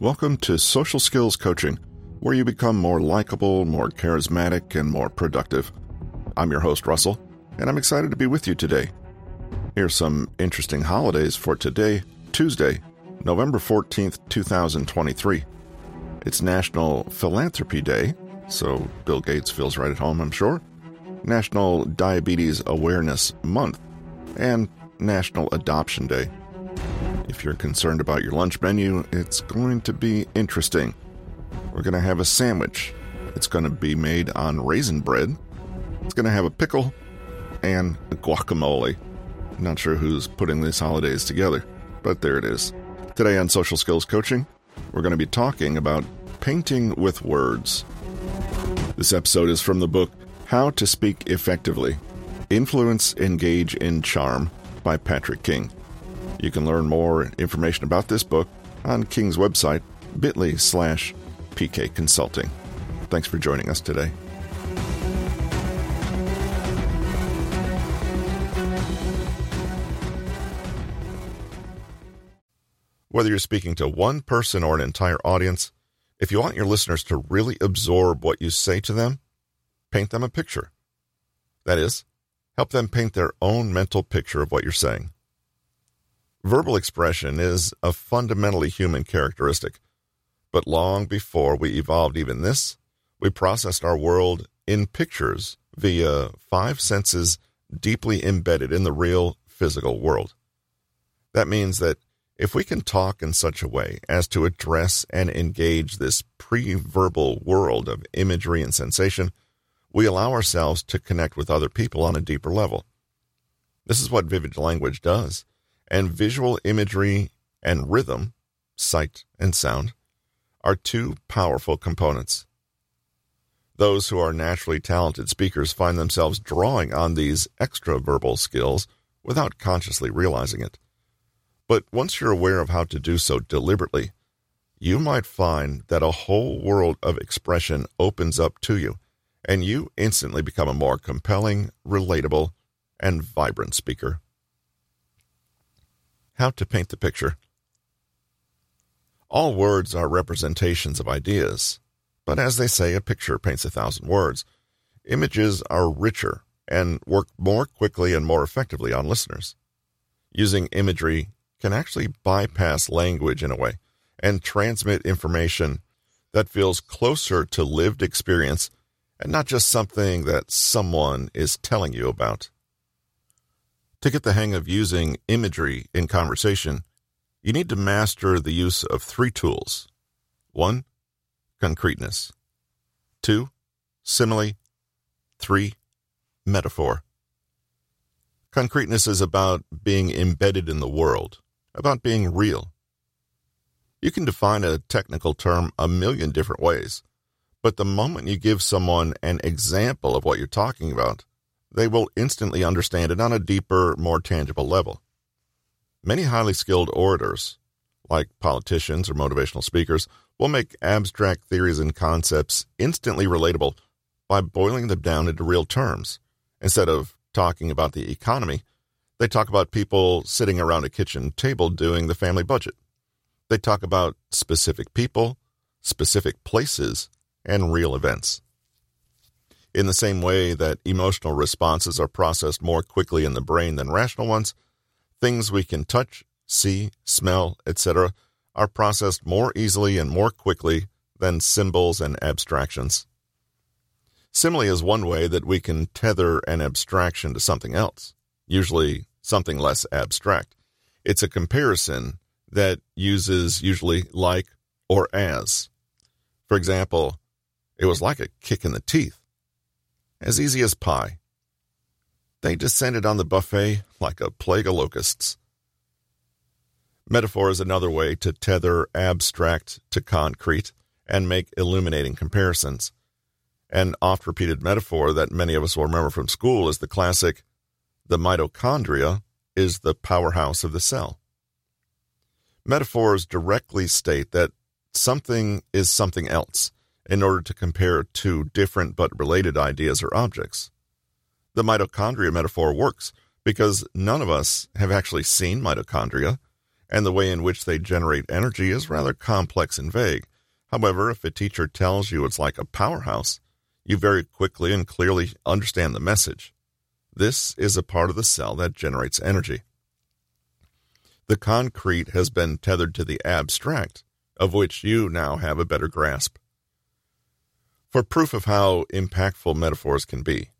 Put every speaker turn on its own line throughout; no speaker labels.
Welcome to Social Skills Coaching, where you become more likable, more charismatic, and more productive. I'm your host, Russell, and I'm excited to be with you today. Here's some interesting holidays for today, Tuesday, November 14th, 2023. It's National Philanthropy Day, so Bill Gates feels right at home, I'm sure. National Diabetes Awareness Month, and National Adoption Day. If you're concerned about your lunch menu, it's going to be interesting. We're going to have a sandwich. It's going to be made on raisin bread. It's going to have a pickle and a guacamole. Not sure who's putting these holidays together, but there it is. Today on Social Skills Coaching, we're going to be talking about painting with words. This episode is from the book How to Speak Effectively Influence, Engage in Charm by Patrick King. You can learn more information about this book on King's website, bit.ly slash PK Consulting. Thanks for joining us today. Whether you're speaking to one person or an entire audience, if you want your listeners to really absorb what you say to them, paint them a picture. That is, help them paint their own mental picture of what you're saying. Verbal expression is a fundamentally human characteristic. But long before we evolved even this, we processed our world in pictures via five senses deeply embedded in the real physical world. That means that if we can talk in such a way as to address and engage this pre verbal world of imagery and sensation, we allow ourselves to connect with other people on a deeper level. This is what vivid language does and visual imagery and rhythm, sight and sound, are two powerful components. Those who are naturally talented speakers find themselves drawing on these extra verbal skills without consciously realizing it. But once you're aware of how to do so deliberately, you might find that a whole world of expression opens up to you, and you instantly become a more compelling, relatable, and vibrant speaker how to paint the picture. All words are representations of ideas, but as they say, a picture paints a thousand words. Images are richer and work more quickly and more effectively on listeners. Using imagery can actually bypass language in a way and transmit information that feels closer to lived experience and not just something that someone is telling you about. To get the hang of using imagery in conversation, you need to master the use of three tools. One, concreteness. Two, simile. Three, metaphor. Concreteness is about being embedded in the world, about being real. You can define a technical term a million different ways, but the moment you give someone an example of what you're talking about, they will instantly understand it on a deeper, more tangible level. Many highly skilled orators, like politicians or motivational speakers, will make abstract theories and concepts instantly relatable by boiling them down into real terms. Instead of talking about the economy, they talk about people sitting around a kitchen table doing the family budget. They talk about specific people, specific places, and real events. In the same way that emotional responses are processed more quickly in the brain than rational ones, things we can touch, see, smell, etc., are processed more easily and more quickly than symbols and abstractions. Simile is one way that we can tether an abstraction to something else, usually something less abstract. It's a comparison that uses usually like or as. For example, it was like a kick in the teeth as easy as pie. They descended on the buffet like a plague of locusts. Metaphor is another way to tether abstract to concrete and make illuminating comparisons. An oft repeated metaphor that many of us will remember from school is the classic the mitochondria is the powerhouse of the cell. Metaphors directly state that something is something else, in order to compare two different but related ideas or objects. The mitochondria metaphor works because none of us have actually seen mitochondria, and the way in which they generate energy is rather complex and vague. However, if a teacher tells you it's like a powerhouse, you very quickly and clearly understand the message. This is a part of the cell that generates energy. The concrete has been tethered to the abstract, of which you now have a better grasp. For proof of how impactful metaphors can be,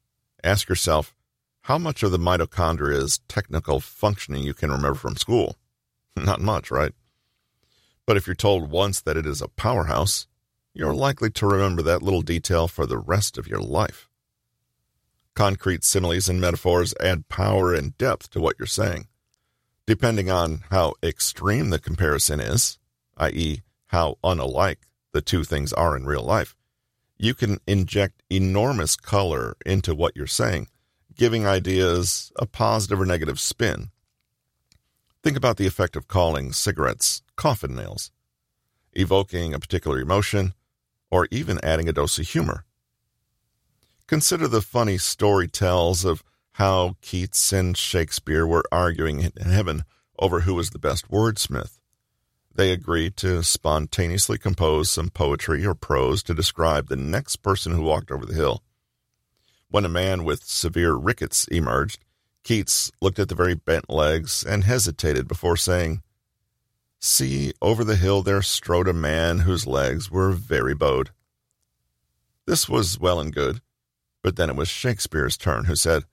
ask yourself how much of the mitochondria's technical functioning you can remember from school. Not much, right? But if you're told once that it is a powerhouse, you're likely to remember that little detail for the rest of your life. Concrete similes and metaphors add power and depth to what you're saying. Depending on how extreme the comparison is, i.e., how unalike the two things are in real life, you can inject enormous color into what you're saying, giving ideas a positive or negative spin. Think about the effect of calling cigarettes coffin nails, evoking a particular emotion, or even adding a dose of humor. Consider the funny story tells of how Keats and Shakespeare were arguing in heaven over who was the best wordsmith. They agreed to spontaneously compose some poetry or prose to describe the next person who walked over the hill. When a man with severe rickets emerged, Keats looked at the very bent legs and hesitated before saying, See, over the hill there strode a man whose legs were very bowed. This was well and good, but then it was Shakespeare's turn, who said,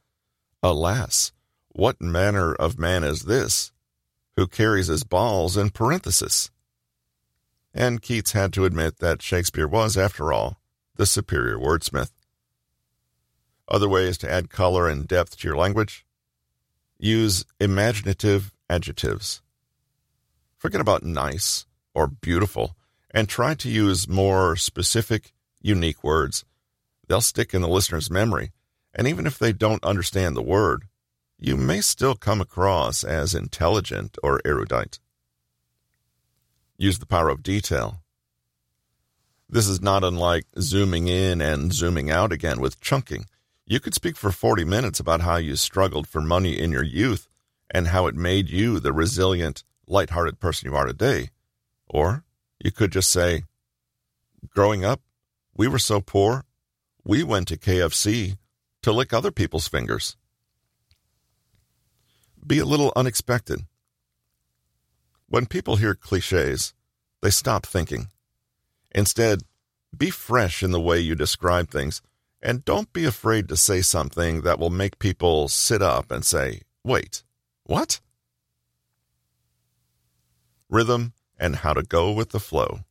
Alas, what manner of man is this, who carries his balls in parenthesis? And Keats had to admit that Shakespeare was, after all, the superior wordsmith. Other ways to add color and depth to your language use imaginative adjectives. Forget about nice or beautiful and try to use more specific, unique words. They'll stick in the listener's memory, and even if they don't understand the word, you may still come across as intelligent or erudite. Use the power of detail. This is not unlike zooming in and zooming out again with chunking. You could speak for 40 minutes about how you struggled for money in your youth and how it made you the resilient, light-hearted person you are today. Or you could just say, Growing up, we were so poor, we went to KFC to lick other people's fingers. Be a little unexpected. When people hear cliches, they stop thinking. Instead, be fresh in the way you describe things and don't be afraid to say something that will make people sit up and say, wait, what? Rhythm and how to go with the flow.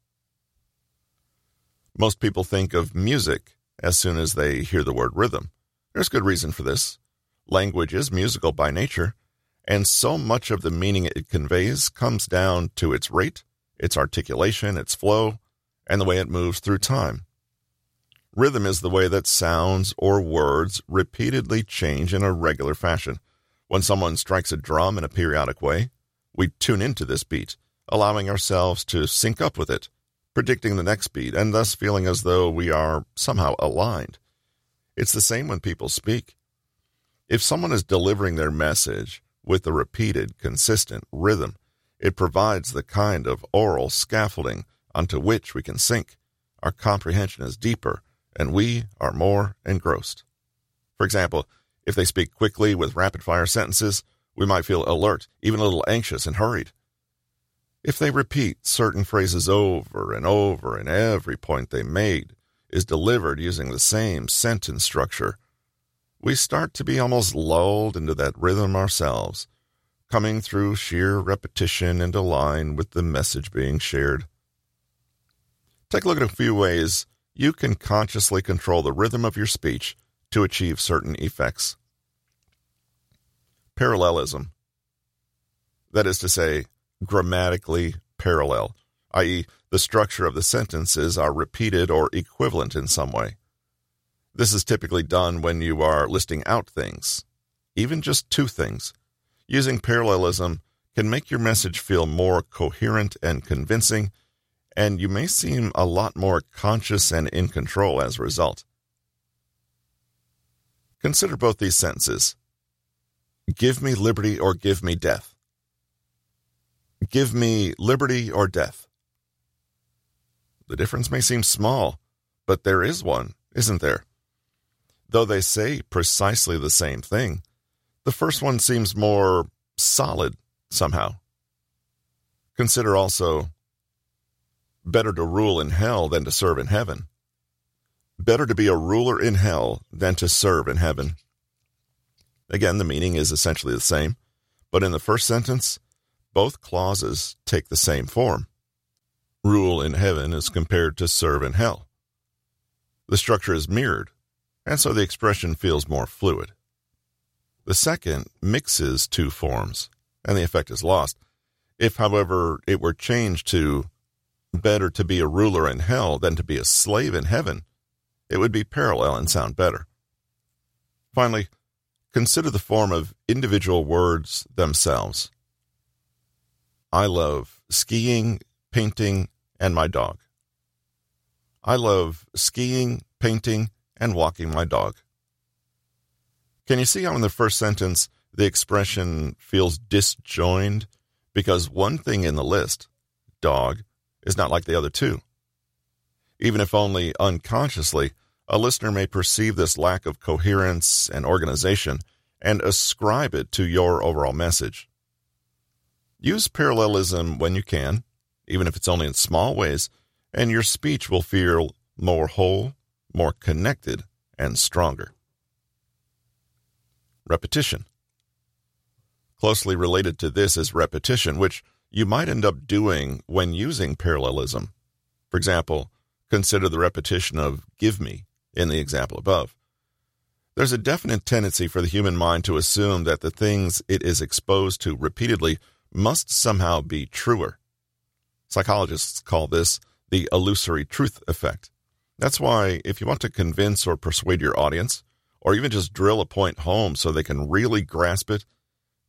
Most people think of music as soon as they hear the word rhythm. There's good reason for this. Language is musical by nature, and so much of the meaning it conveys comes down to its rate, its articulation, its flow, and the way it moves through time. Rhythm is the way that sounds or words repeatedly change in a regular fashion. When someone strikes a drum in a periodic way, we tune into this beat, allowing ourselves to sync up with it, predicting the next beat, and thus feeling as though we are somehow aligned. It's the same when people speak. If someone is delivering their message with a repeated, consistent rhythm, it provides the kind of oral scaffolding onto which we can sink. Our comprehension is deeper and we are more engrossed. For example, if they speak quickly with rapid fire sentences, we might feel alert, even a little anxious and hurried. If they repeat certain phrases over and over and every point they made is delivered using the same sentence structure, we start to be almost lulled into that rhythm ourselves, coming through sheer repetition into line with the message being shared. Take a look at a few ways you can consciously control the rhythm of your speech to achieve certain effects. Parallelism. That is to say, grammatically parallel, i.e., the structure of the sentences are repeated or equivalent in some way. This is typically done when you are listing out things, even just two things. Using parallelism can make your message feel more coherent and convincing and you may seem a lot more conscious and in control as a result. Consider both these sentences Give me liberty or give me death. Give me liberty or death. The difference may seem small, but there is one, isn't there? Though they say precisely the same thing, the first one seems more solid somehow. Consider also better to rule in hell than to serve in heaven. Better to be a ruler in hell than to serve in heaven. Again, the meaning is essentially the same, but in the first sentence, both clauses take the same form. Rule in heaven is compared to serve in hell. The structure is mirrored, and so the expression feels more fluid. The second mixes two forms, and the effect is lost. If, however, it were changed to better to be a ruler in hell than to be a slave in heaven, it would be parallel and sound better. Finally, consider the form of individual words themselves. I love skiing, painting, and my dog. I love skiing, painting, and walking my dog. Can you see how in the first sentence the expression feels disjoined because one thing in the list, dog, is not like the other two? Even if only unconsciously, a listener may perceive this lack of coherence and organization and ascribe it to your overall message. Use parallelism when you can, even if it's only in small ways, and your speech will feel more whole, more connected, and stronger. Repetition. Closely related to this is repetition, which you might end up doing when using parallelism. For example, consider the repetition of give me in the example above. There's a definite tendency for the human mind to assume that the things it is exposed to repeatedly must somehow be truer. Psychologists call this the illusory truth effect. That's why, if you want to convince or persuade your audience, or even just drill a point home so they can really grasp it,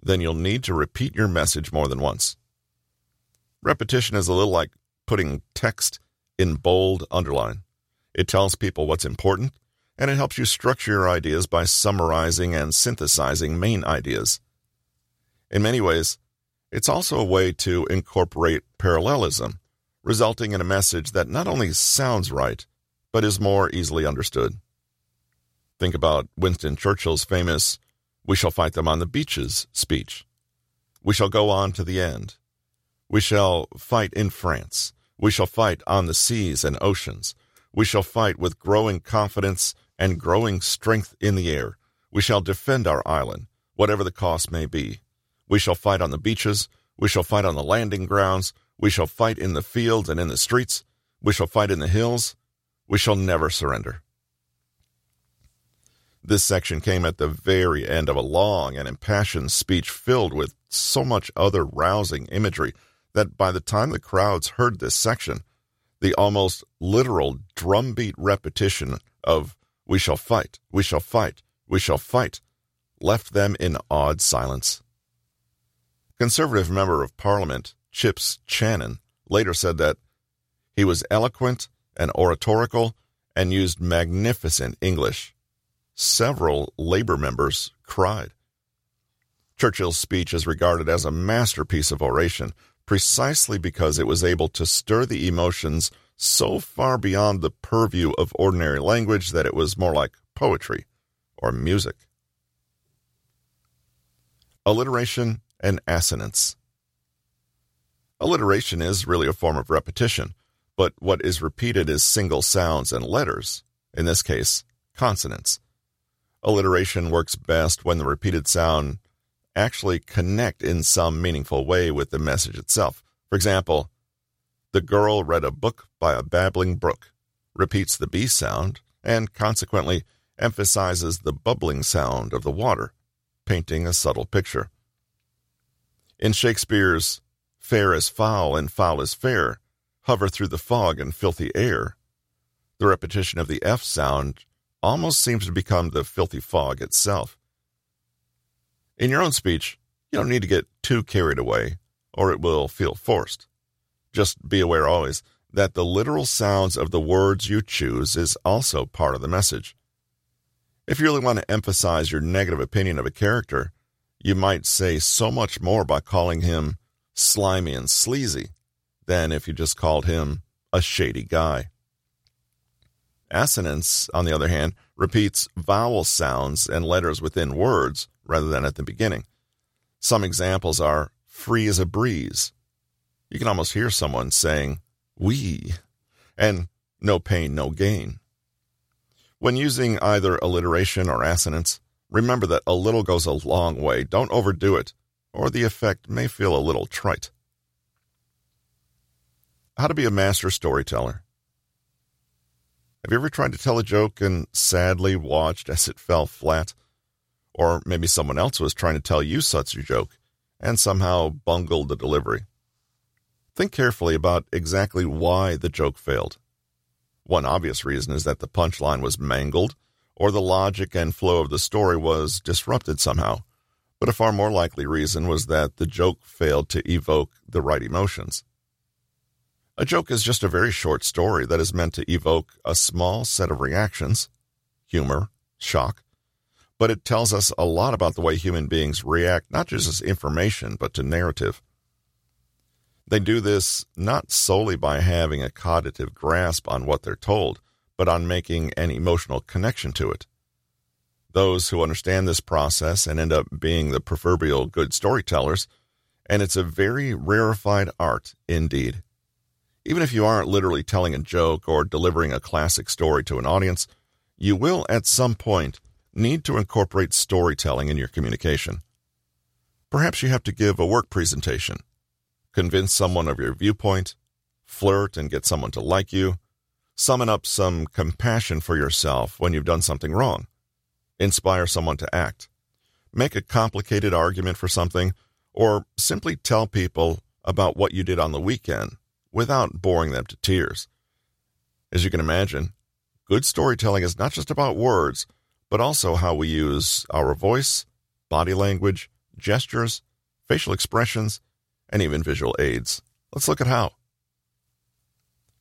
then you'll need to repeat your message more than once. Repetition is a little like putting text in bold underline. It tells people what's important, and it helps you structure your ideas by summarizing and synthesizing main ideas. In many ways, it's also a way to incorporate parallelism, resulting in a message that not only sounds right, but is more easily understood. Think about Winston Churchill's famous We shall fight them on the beaches speech. We shall go on to the end. We shall fight in France. We shall fight on the seas and oceans. We shall fight with growing confidence and growing strength in the air. We shall defend our island, whatever the cost may be. We shall fight on the beaches. We shall fight on the landing grounds. We shall fight in the fields and in the streets. We shall fight in the hills. We shall never surrender. This section came at the very end of a long and impassioned speech filled with so much other rousing imagery that by the time the crowds heard this section, the almost literal drumbeat repetition of, We shall fight, we shall fight, we shall fight, left them in awed silence. Conservative Member of Parliament Chips Channon later said that he was eloquent and oratorical and used magnificent English. Several Labour members cried. Churchill's speech is regarded as a masterpiece of oration precisely because it was able to stir the emotions so far beyond the purview of ordinary language that it was more like poetry or music. Alliteration and assonance. Alliteration is really a form of repetition, but what is repeated is single sounds and letters, in this case, consonants. Alliteration works best when the repeated sound actually connect in some meaningful way with the message itself. For example, the girl read a book by a babbling brook, repeats the B sound, and consequently emphasizes the bubbling sound of the water, painting a subtle picture. In Shakespeare's Fair is foul and foul is fair, hover through the fog and filthy air, the repetition of the F sound almost seems to become the filthy fog itself. In your own speech, you don't need to get too carried away, or it will feel forced. Just be aware always that the literal sounds of the words you choose is also part of the message. If you really want to emphasize your negative opinion of a character, you might say so much more by calling him slimy and sleazy than if you just called him a shady guy. Assonance, on the other hand, repeats vowel sounds and letters within words rather than at the beginning. Some examples are free as a breeze. You can almost hear someone saying, we, and no pain, no gain. When using either alliteration or assonance, remember that a little goes a long way. Don't overdo it, or the effect may feel a little trite. How to be a master storyteller. Have you ever tried to tell a joke and sadly watched as it fell flat? Or maybe someone else was trying to tell you such a joke and somehow bungled the delivery. Think carefully about exactly why the joke failed. One obvious reason is that the punchline was mangled, or the logic and flow of the story was disrupted somehow. But a far more likely reason was that the joke failed to evoke the right emotions. A joke is just a very short story that is meant to evoke a small set of reactions humor, shock, but it tells us a lot about the way human beings react, not just as information, but to narrative. They do this not solely by having a cognitive grasp on what they're told, but on making an emotional connection to it. Those who understand this process and end up being the proverbial good storytellers, and it's a very rarefied art indeed. Even if you aren't literally telling a joke or delivering a classic story to an audience, you will at some point need to incorporate storytelling in your communication. Perhaps you have to give a work presentation, convince someone of your viewpoint, flirt and get someone to like you, summon up some compassion for yourself when you've done something wrong, inspire someone to act, make a complicated argument for something, or simply tell people about what you did on the weekend without boring them to tears. As you can imagine, good storytelling is not just about words, but also how we use our voice, body language, gestures, facial expressions, and even visual aids. Let's look at how.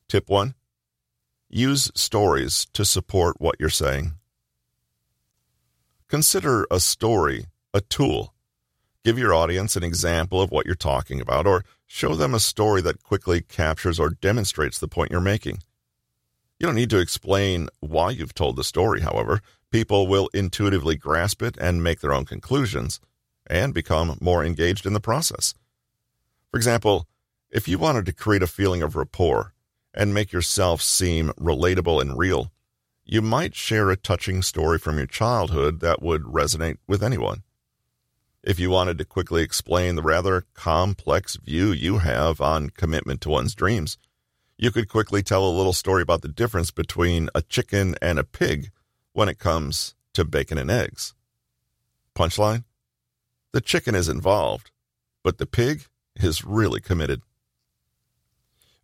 Tip 1 Use stories to support what you're saying. Consider a story a tool Give your audience an example of what you're talking about, or show them a story that quickly captures or demonstrates the point you're making. You don't need to explain why you've told the story, however. People will intuitively grasp it and make their own conclusions and become more engaged in the process. For example, if you wanted to create a feeling of rapport and make yourself seem relatable and real, you might share a touching story from your childhood that would resonate with anyone. If you wanted to quickly explain the rather complex view you have on commitment to one's dreams, you could quickly tell a little story about the difference between a chicken and a pig when it comes to bacon and eggs. Punchline? The chicken is involved, but the pig is really committed.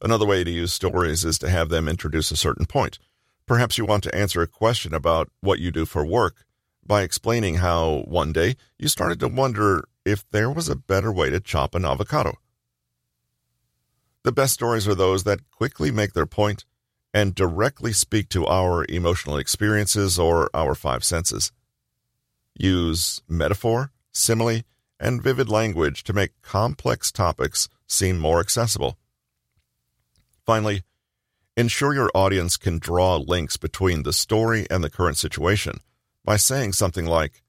Another way to use stories is to have them introduce a certain point. Perhaps you want to answer a question about what you do for work by explaining how one day you started to wonder if there was a better way to chop an avocado. The best stories are those that quickly make their point and directly speak to our emotional experiences or our five senses. Use metaphor, simile, and vivid language to make complex topics seem more accessible. Finally, ensure your audience can draw links between the story and the current situation by saying something like,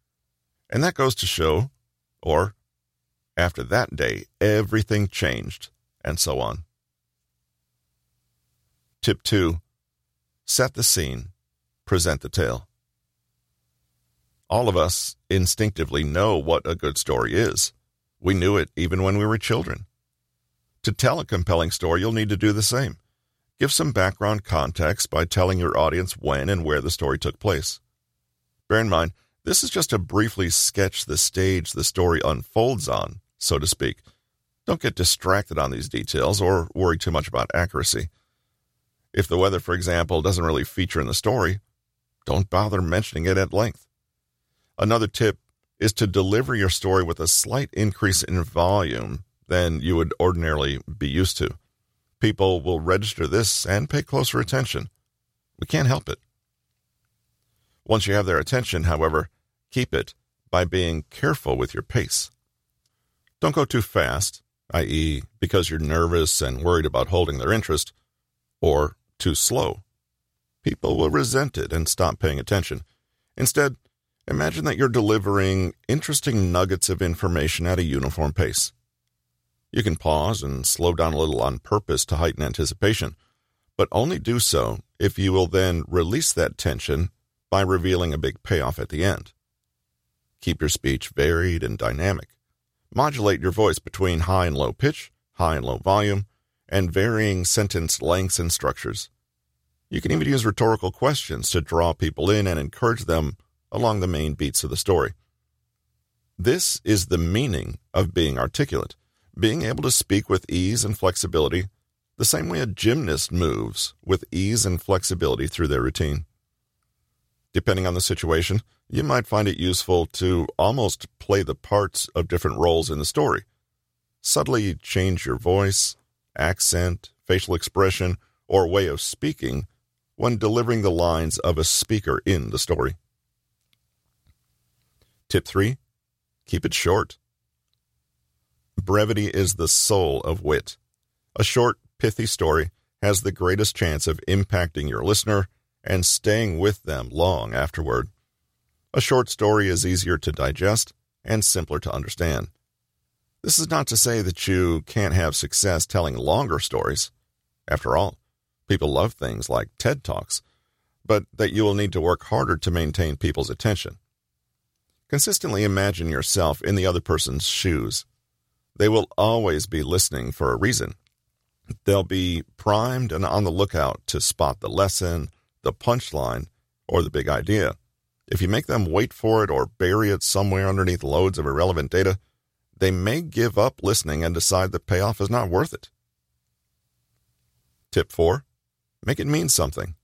and that goes to show, or after that day, everything changed, and so on. Tip 2 Set the scene, present the tale. All of us instinctively know what a good story is. We knew it even when we were children. To tell a compelling story, you'll need to do the same. Give some background context by telling your audience when and where the story took place. Bear in mind, this is just to briefly sketch the stage the story unfolds on, so to speak. Don't get distracted on these details or worry too much about accuracy. If the weather, for example, doesn't really feature in the story, don't bother mentioning it at length. Another tip is to deliver your story with a slight increase in volume than you would ordinarily be used to. People will register this and pay closer attention. We can't help it. Once you have their attention, however, keep it by being careful with your pace. Don't go too fast, i.e., because you're nervous and worried about holding their interest, or too slow. People will resent it and stop paying attention. Instead, imagine that you're delivering interesting nuggets of information at a uniform pace. You can pause and slow down a little on purpose to heighten anticipation, but only do so if you will then release that tension by revealing a big payoff at the end. Keep your speech varied and dynamic. Modulate your voice between high and low pitch, high and low volume, and varying sentence lengths and structures. You can even use rhetorical questions to draw people in and encourage them along the main beats of the story. This is the meaning of being articulate, being able to speak with ease and flexibility, the same way a gymnast moves with ease and flexibility through their routine. Depending on the situation, you might find it useful to almost play the parts of different roles in the story. Subtly change your voice, accent, facial expression, or way of speaking when delivering the lines of a speaker in the story. Tip 3 Keep it short. Brevity is the soul of wit. A short, pithy story has the greatest chance of impacting your listener and staying with them long afterward. A short story is easier to digest and simpler to understand. This is not to say that you can't have success telling longer stories. After all, People love things like TED Talks, but that you will need to work harder to maintain people's attention. Consistently imagine yourself in the other person's shoes. They will always be listening for a reason. They'll be primed and on the lookout to spot the lesson, the punchline, or the big idea. If you make them wait for it or bury it somewhere underneath loads of irrelevant data, they may give up listening and decide the payoff is not worth it. Tip 4 Make it mean something.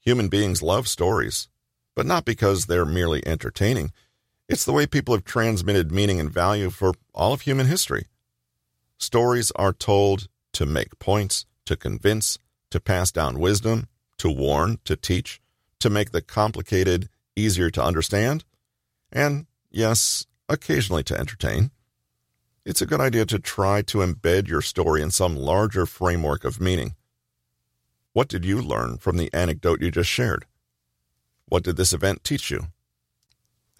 Human beings love stories, but not because they're merely entertaining. It's the way people have transmitted meaning and value for all of human history. Stories are told to make points, to convince, to pass down wisdom, to warn, to teach, to make the complicated easier to understand, and, yes, occasionally to entertain. It's a good idea to try to embed your story in some larger framework of meaning. What did you learn from the anecdote you just shared? What did this event teach you?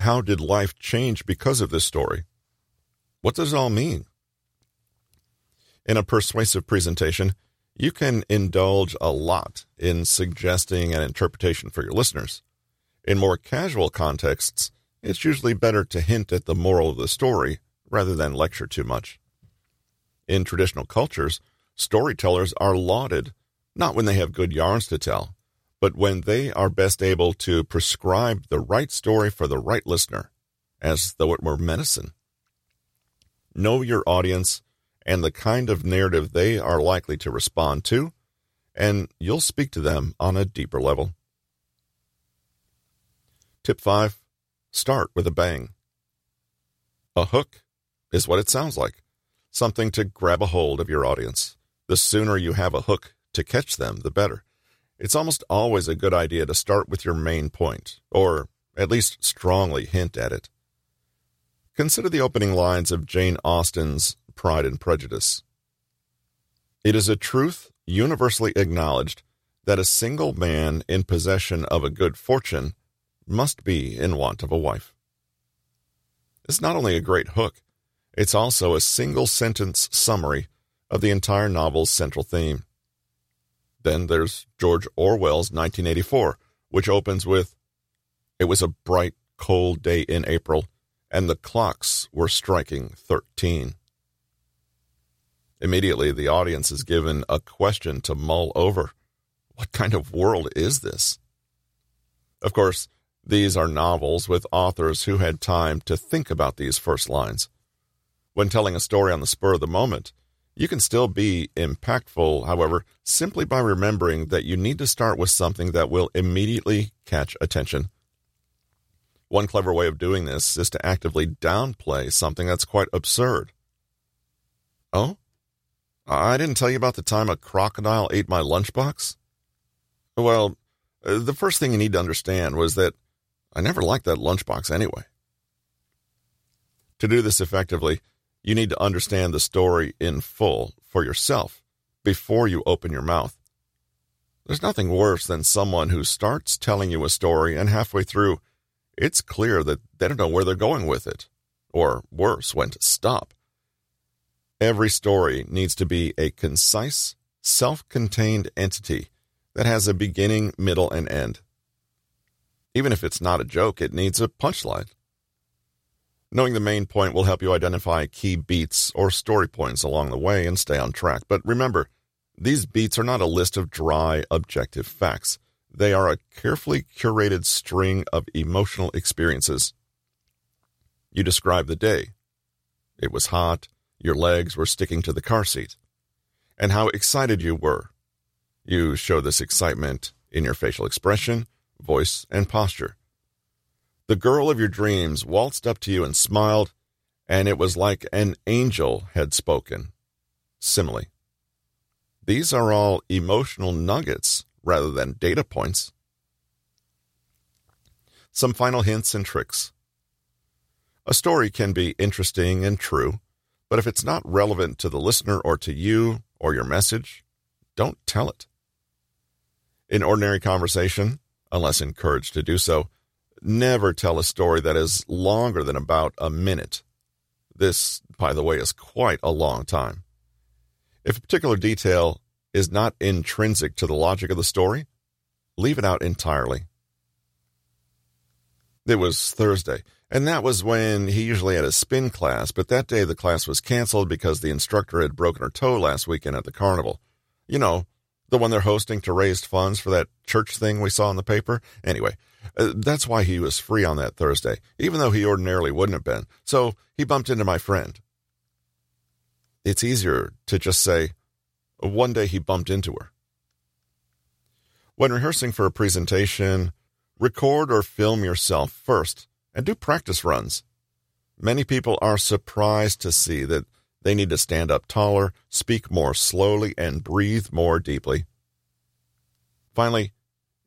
How did life change because of this story? What does it all mean? In a persuasive presentation, you can indulge a lot in suggesting an interpretation for your listeners. In more casual contexts, it's usually better to hint at the moral of the story rather than lecture too much. In traditional cultures, storytellers are lauded not when they have good yarns to tell, but when they are best able to prescribe the right story for the right listener, as though it were medicine. Know your audience and the kind of narrative they are likely to respond to, and you'll speak to them on a deeper level. Tip 5 Start with a bang. A hook is what it sounds like something to grab a hold of your audience. The sooner you have a hook to catch them, the better. It's almost always a good idea to start with your main point, or at least strongly hint at it. Consider the opening lines of Jane Austen's Pride and Prejudice. It is a truth universally acknowledged that a single man in possession of a good fortune must be in want of a wife. It's not only a great hook, it's also a single sentence summary of the entire novel's central theme. Then there's George Orwell's 1984, which opens with It was a bright, cold day in April, and the clocks were striking 13. Immediately, the audience is given a question to mull over. What kind of world is this? Of course, these are novels with authors who had time to think about these first lines. When telling a story on the spur of the moment, you can still be impactful, however, simply by remembering that you need to start with something that will immediately catch attention. One clever way of doing this is to actively downplay something that's quite absurd. Oh? I didn't tell you about the time a crocodile ate my lunchbox? Well, the first thing you need to understand was that I never liked that lunchbox anyway. To do this effectively, You need to understand the story in full for yourself before you open your mouth. There's nothing worse than someone who starts telling you a story and halfway through, it's clear that they don't know where they're going with it, or worse, when to stop. Every story needs to be a concise, self contained entity that has a beginning, middle, and end. Even if it's not a joke, it needs a punchline. Knowing the main point will help you identify key beats or story points along the way and stay on track. But remember, these beats are not a list of dry, objective facts. They are a carefully curated string of emotional experiences. You describe the day. It was hot, your legs were sticking to the car seat, and how excited you were. You show this excitement in your facial expression, voice, and posture. The girl of your dreams waltzed up to you and smiled, and it was like an angel had spoken. Simile. These are all emotional nuggets rather than data points. Some final hints and tricks. A story can be interesting and true, but if it's not relevant to the listener or to you or your message, don't tell it. In ordinary conversation, unless encouraged to do so, never tell a story that is longer than about a minute. This, by the way, is quite a long time. If a particular detail is not intrinsic to the logic of the story, leave it out entirely. It was Thursday, and that was when he usually had a spin class, but that day the class was canceled because the instructor had broken her toe last weekend at the carnival. You know, the one they're hosting to raise funds for that church thing we saw in the paper? Anyway, uh, that's why he was free on that Thursday, even though he ordinarily wouldn't have been. So he bumped into my friend. It's easier to just say, one day he bumped into her. When rehearsing for a presentation, record or film yourself first and do practice runs. Many people are surprised to see that they need to stand up taller, speak more slowly, and breathe more deeply. Finally,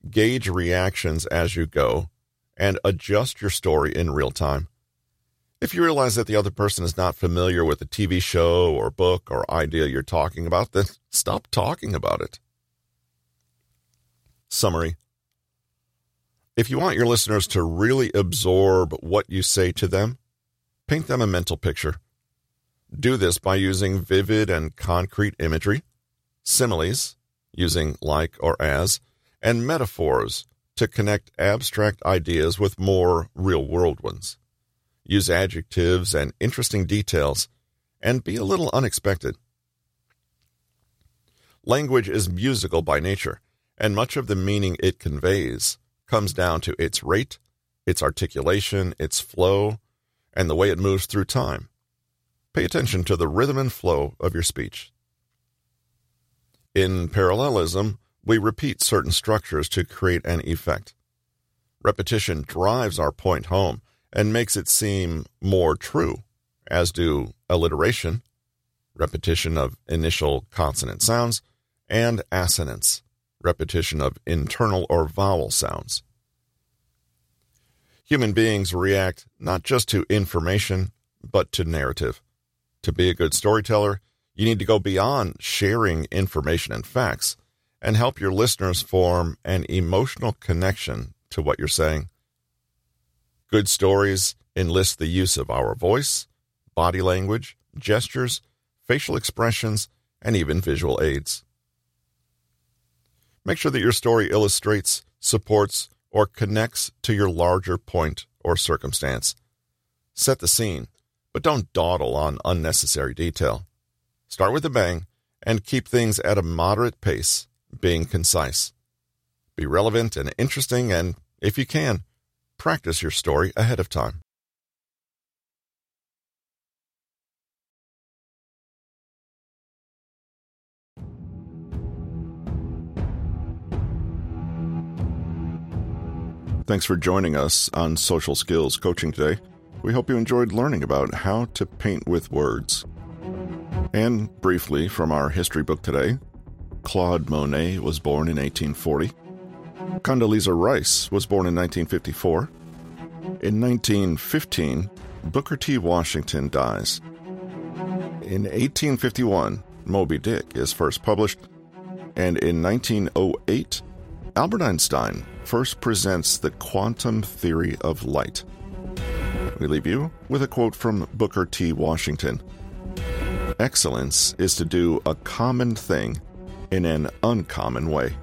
gauge reactions as you go and adjust your story in real time. If you realize that the other person is not familiar with the TV show or book or idea you're talking about, then stop talking about it. Summary If you want your listeners to really absorb what you say to them, paint them a mental picture. Do this by using vivid and concrete imagery, similes, using like or as, and metaphors to connect abstract ideas with more real world ones use adjectives and interesting details, and be a little unexpected. Language is musical by nature, and much of the meaning it conveys comes down to its rate, its articulation, its flow, and the way it moves through time. Pay attention to the rhythm and flow of your speech. In parallelism, we repeat certain structures to create an effect. Repetition drives our point home and makes it seem more true, as do alliteration, repetition of initial consonant sounds, and assonance, repetition of internal or vowel sounds. Human beings react not just to information, but to narrative. To be a good storyteller, you need to go beyond sharing information and facts and help your listeners form an emotional connection to what you're saying. Good stories enlist the use of our voice, body language, gestures, facial expressions, and even visual aids. Make sure that your story illustrates, supports, or connects to your larger point or circumstance. Set the scene, but don't dawdle on unnecessary detail. Start with a bang and keep things at a moderate pace, being concise. Be relevant and interesting, and if you can, Practice your story ahead of time. Thanks for joining us on Social Skills Coaching today. We hope you enjoyed learning about how to paint with words. And briefly from our history book today, Claude Monet was born in 1840. Condoleezza Rice was born in 1954. In 1915, Booker T. Washington dies. in 1851, Moby Dick is first published, and in 1908, Albert Einstein first presents the quantum theory of light. We leave you with a quote from Booker T. Washington Excellence is to do a common thing in an uncommon way.